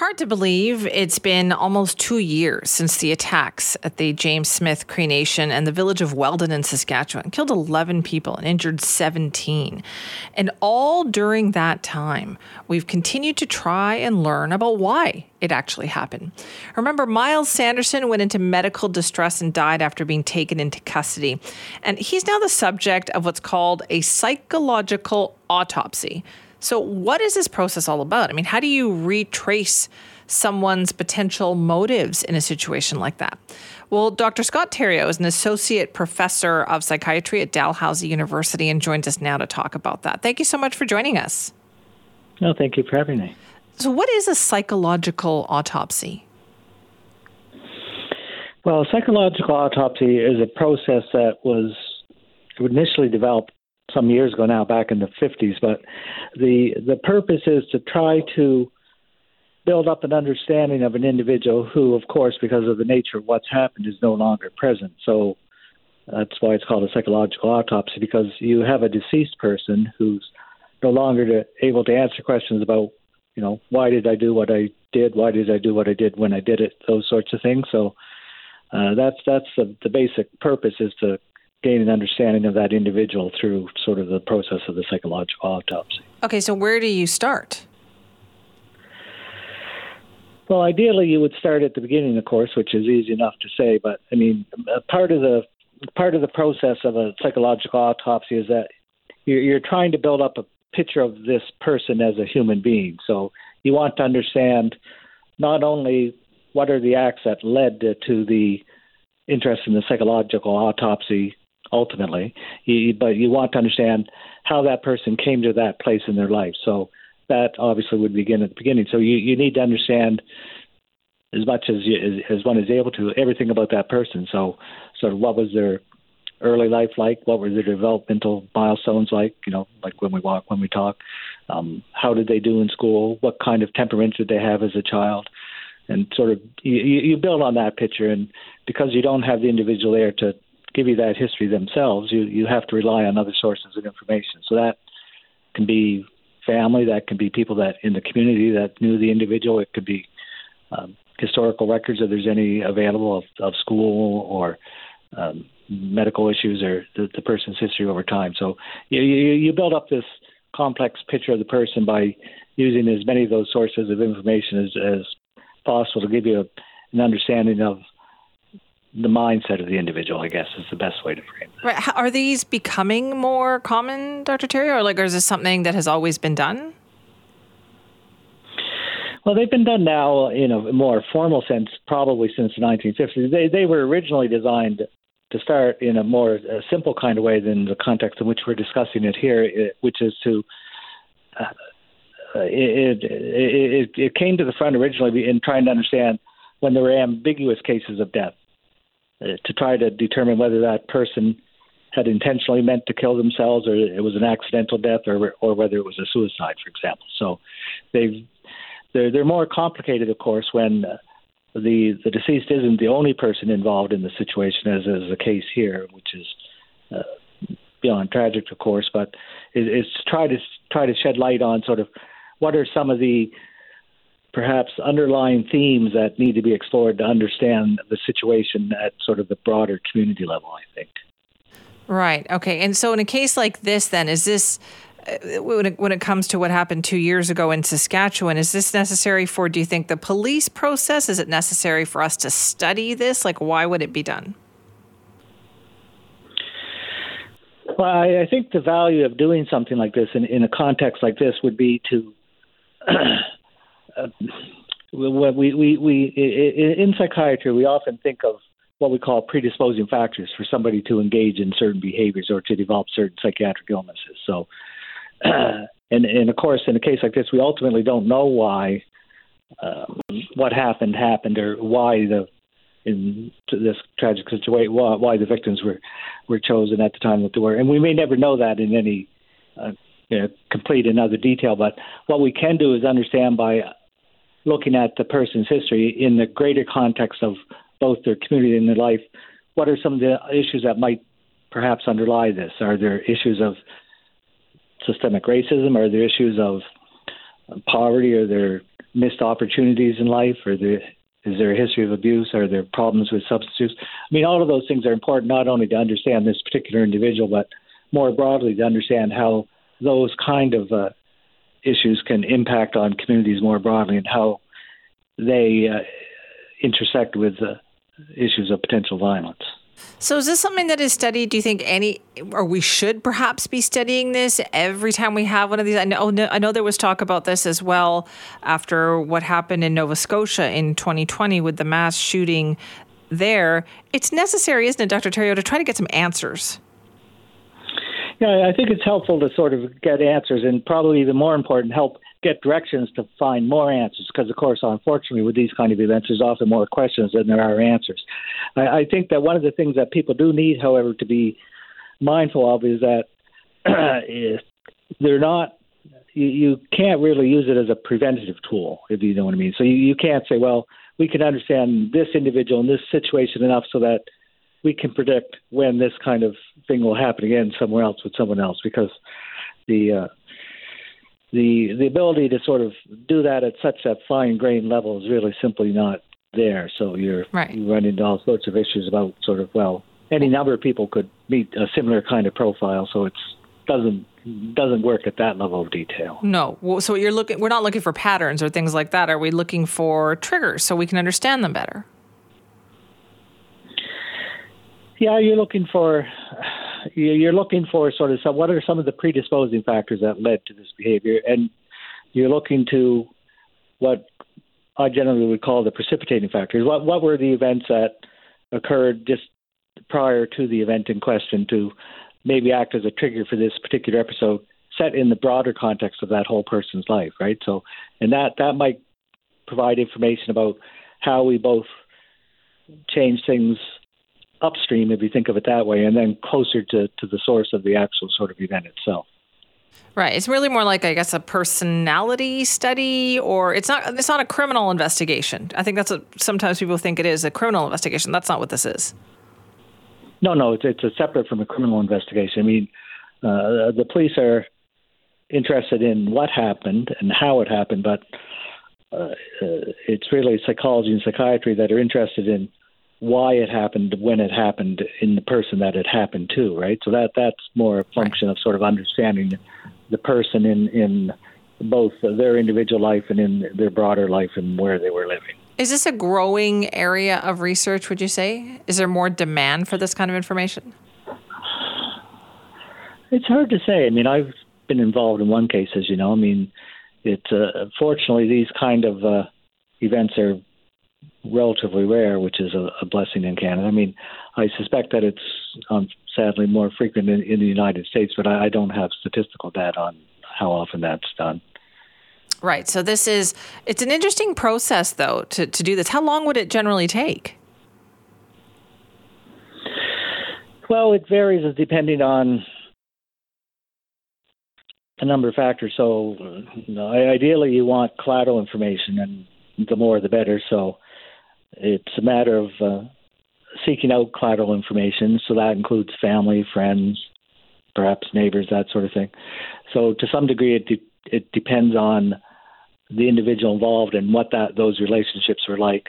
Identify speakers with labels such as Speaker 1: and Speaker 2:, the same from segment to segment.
Speaker 1: hard to believe it's been almost two years since the attacks at the James Smith Cree Nation and the village of Weldon in Saskatchewan killed 11 people and injured 17. And all during that time, we've continued to try and learn about why it actually happened. Remember, Myles Sanderson went into medical distress and died after being taken into custody. And he's now the subject of what's called a psychological autopsy. So, what is this process all about? I mean, how do you retrace someone's potential motives in a situation like that? Well, Dr. Scott Theriault is an associate professor of psychiatry at Dalhousie University and joins us now to talk about that. Thank you so much for joining us.
Speaker 2: No, thank you for having me.
Speaker 1: So, what is a psychological autopsy?
Speaker 2: Well, a psychological autopsy is a process that was initially developed some years ago now, back in the 50s. But the the purpose is to try to build up an understanding of an individual who, of course, because of the nature of what's happened, is no longer present. So that's why it's called a psychological autopsy because you have a deceased person who's no longer to, able to answer questions about, you know, why did I do what I did? Why did I do what I did when I did it? Those sorts of things. So uh, that's that's the, the basic purpose is to gain an understanding of that individual through sort of the process of the psychological autopsy.
Speaker 1: Okay, so where do you start?
Speaker 2: Well, ideally, you would start at the beginning, of course, which is easy enough to say. But I mean, part of the part of the process of a psychological autopsy is that you're, you're trying to build up a picture of this person as a human being. So you want to understand not only what are the acts that led to the interest in the psychological autopsy ultimately, you, but you want to understand how that person came to that place in their life. So that obviously would begin at the beginning. So you, you need to understand as much as, you, as one is able to everything about that person. So sort of what was their early life like? What were their developmental milestones like? You know, like when we walk, when we talk. Um, how did they do in school? What kind of temperament did they have as a child? And sort of you, you build on that picture, and because you don't have the individual there to give you that history themselves, you you have to rely on other sources of information. So that can be family, that can be people that in the community that knew the individual. It could be um, historical records if there's any available of, of school or um, medical issues or the, the, person's history over time. So you, you, you build up this complex picture of the person by using as many of those sources of information as, as possible to give you a, an understanding of the mindset of the individual, I guess, is the best way to frame it.
Speaker 1: Right. Are these becoming more common, Dr. Terry, or like, or is this something that has always been done?
Speaker 2: Well, they've been done now in a more formal sense, probably since the 1950s. They they were originally designed to start in a more a simple kind of way than the context in which we're discussing it here, eh, which is to. Uh, eh, eh, it, it, it, it came to the front originally in trying to understand when there were ambiguous cases of death to try to determine whether that person had intentionally meant to kill themselves or it was an accidental death or or whether it was a suicide for example. So they've they're they're more complicated of course when uh, the the deceased isn't the only person involved in the situation as is the case here which is uh, beyond tragic of course but it, it's try to try to shed light on sort of what are some of the perhaps underlying themes that need to be explored to understand the situation at sort of the broader community level, I think.
Speaker 1: Right. Okay. And so, in a case like this, then, is this, uh, when it, when it comes to what happened two years ago in Saskatchewan, is this necessary for, do you think, the police process? Is it necessary for us to study this? Like, why would it be done?
Speaker 2: Well, I, I think the value of doing something like this in, in a context like this would be to uh, we, we, we, in psychiatry, we often think of what we call predisposing factors for somebody to engage in certain behaviors or to develop certain psychiatric illnesses. So, uh, and, and of course, in a case like this, we ultimately don't know why um, what happened happened or why the in this tragic situation why, why the victims were were chosen at the time that they were, and we may never know that in any uh, you know, complete in other detail. But what we can do is understand by looking at the person's history in the greater context of both their community and their life, what are some of the issues that might perhaps underlie this? Are there issues of systemic racism? Are there issues of poverty? Are there missed opportunities in life? Or there, is there a history of abuse? Are there problems with substance use? I mean, all of those things are important not only to understand this particular individual, but more broadly to understand how those kind of uh, issues can impact on communities more broadly and how they uh, intersect with uh, issues of potential violence.
Speaker 1: So, is this something that is studied? Do you think any, or we should perhaps be studying this every time we have one of these? I know, I know there was talk about this as well after what happened in Nova Scotia in 2020 with the mass shooting there. It's necessary, isn't it, Dr. Theriault, to try to get some answers?
Speaker 2: Yeah, I think it's helpful to sort of get answers, and probably even more important, help get directions to find more answers. Because, of course, unfortunately, with these kind of events, there's often more questions than there are answers. I, I think that one of the things that people do need, however, to be mindful of is that if they're not. You, you can't really use it as a preventative tool, if you know what I mean. So you, you can't say, well, we can understand this individual in this situation enough so that we can predict when this kind of thing will happen again somewhere else with someone else because the uh, the the ability to sort of do that at such a fine grained level is really simply not there. So you're right. you run into all sorts of issues about sort of well any number of people could meet a similar kind of profile. So it's doesn't doesn't work at that level of detail.
Speaker 1: No. So you're looking we're not looking for patterns or things like that. Are we looking for triggers so we can understand them better?
Speaker 2: Yeah, you're looking for you're looking for sort of some, what are some of the predisposing factors that led to this behavior, and you're looking to what I generally would call the precipitating factors. What what were the events that occurred just prior to the event in question to maybe act as a trigger for this particular episode, set in the broader context of that whole person's life, right? So, and that that might provide information about how we both change things upstream, if you think of it that way, and then closer to, to the source of the actual sort of event itself.
Speaker 1: Right. It's really more like I guess a personality study or it's not it's not a criminal investigation. I think that's what sometimes people think it is a criminal investigation. That's not what this is.
Speaker 2: No, no, it's it's a separate from a criminal investigation. I mean, uh, the police are interested in what happened and how it happened, but uh, uh, it's really psychology and psychiatry that are interested in why it happened when it happened in the person that it happened to, right? So that that's more a function right. of sort of understanding the person in in both their individual life and in their broader life and where they were living.
Speaker 1: Is this a growing area of research, would you say? Is there more demand for this kind of information?
Speaker 2: It's hard to say. I mean, I've been involved in one case, as you know. I mean, it's uh, fortunately these kind of uh, events are relatively rare, which is a, a, blessing in Canada. I mean, I suspect that it's um, sadly more frequent in, in, the United States, but I, I don't have statistical data on how often that's done.
Speaker 1: Right. So this is it's an interesting process though to, to do this. How long would it generally take?
Speaker 2: Well, it varies depending on a number of factors. So, ideally, you want collateral information, and the more the better. So, it's a matter of uh, seeking out collateral information, so that includes family, friends, perhaps neighbors, that sort of thing. So to some degree, it de- it depends on the individual involved and what that those relationships were like.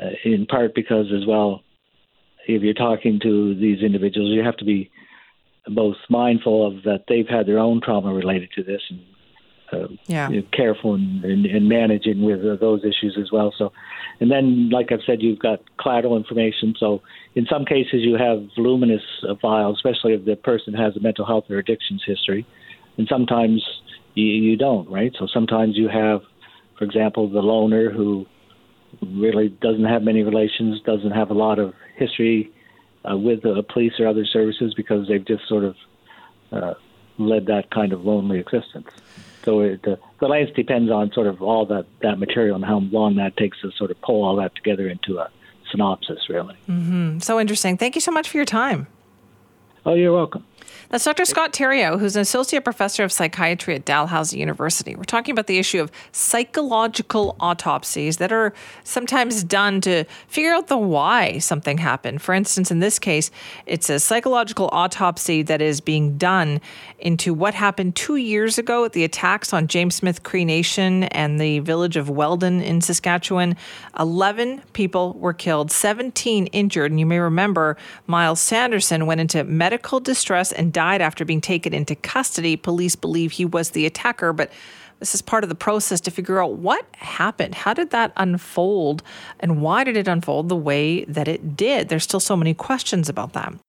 Speaker 2: Uh, in part because, as well, if you're talking to these individuals, you have to be both mindful of that they've had their own trauma related to this and yeah. careful in, in, in, managing with uh, those issues as well. So, and then, like I've said, you've got collateral information. So, in some cases, you have voluminous uh, files, especially if the person has a mental health or addictions history, and sometimes you, you don't, right? So, sometimes you have, for example, the loner who really doesn't have many relations, doesn't have a lot of history uh, with the police or other services because they've just sort of uh, led that kind of lonely existence. So it, the, the length depends on sort of all that, that material and how long that takes to sort of pull all that together into a synopsis, really.
Speaker 1: Mm-hmm. So interesting. Thank you so much for your time.
Speaker 2: Oh, you're welcome.
Speaker 1: That's Dr. Scott Theriault, who's an associate professor of psychiatry at Dalhousie University. We're talking about the issue of psychological autopsies that are sometimes done to figure out the why something happened. For instance, in this case, it's a psychological autopsy that is being done into what happened two years ago at the attacks on James Smith Cree Nation and the village of Weldon in Saskatchewan. 11 people were killed, 17 injured. And you may remember Myles Sanderson went into medical distress and died after being taken into custody. Police believe he was the attacker, but this is part of the process to figure out what happened. How did that unfold? And why did it unfold the way that it did? There's still so many questions about that.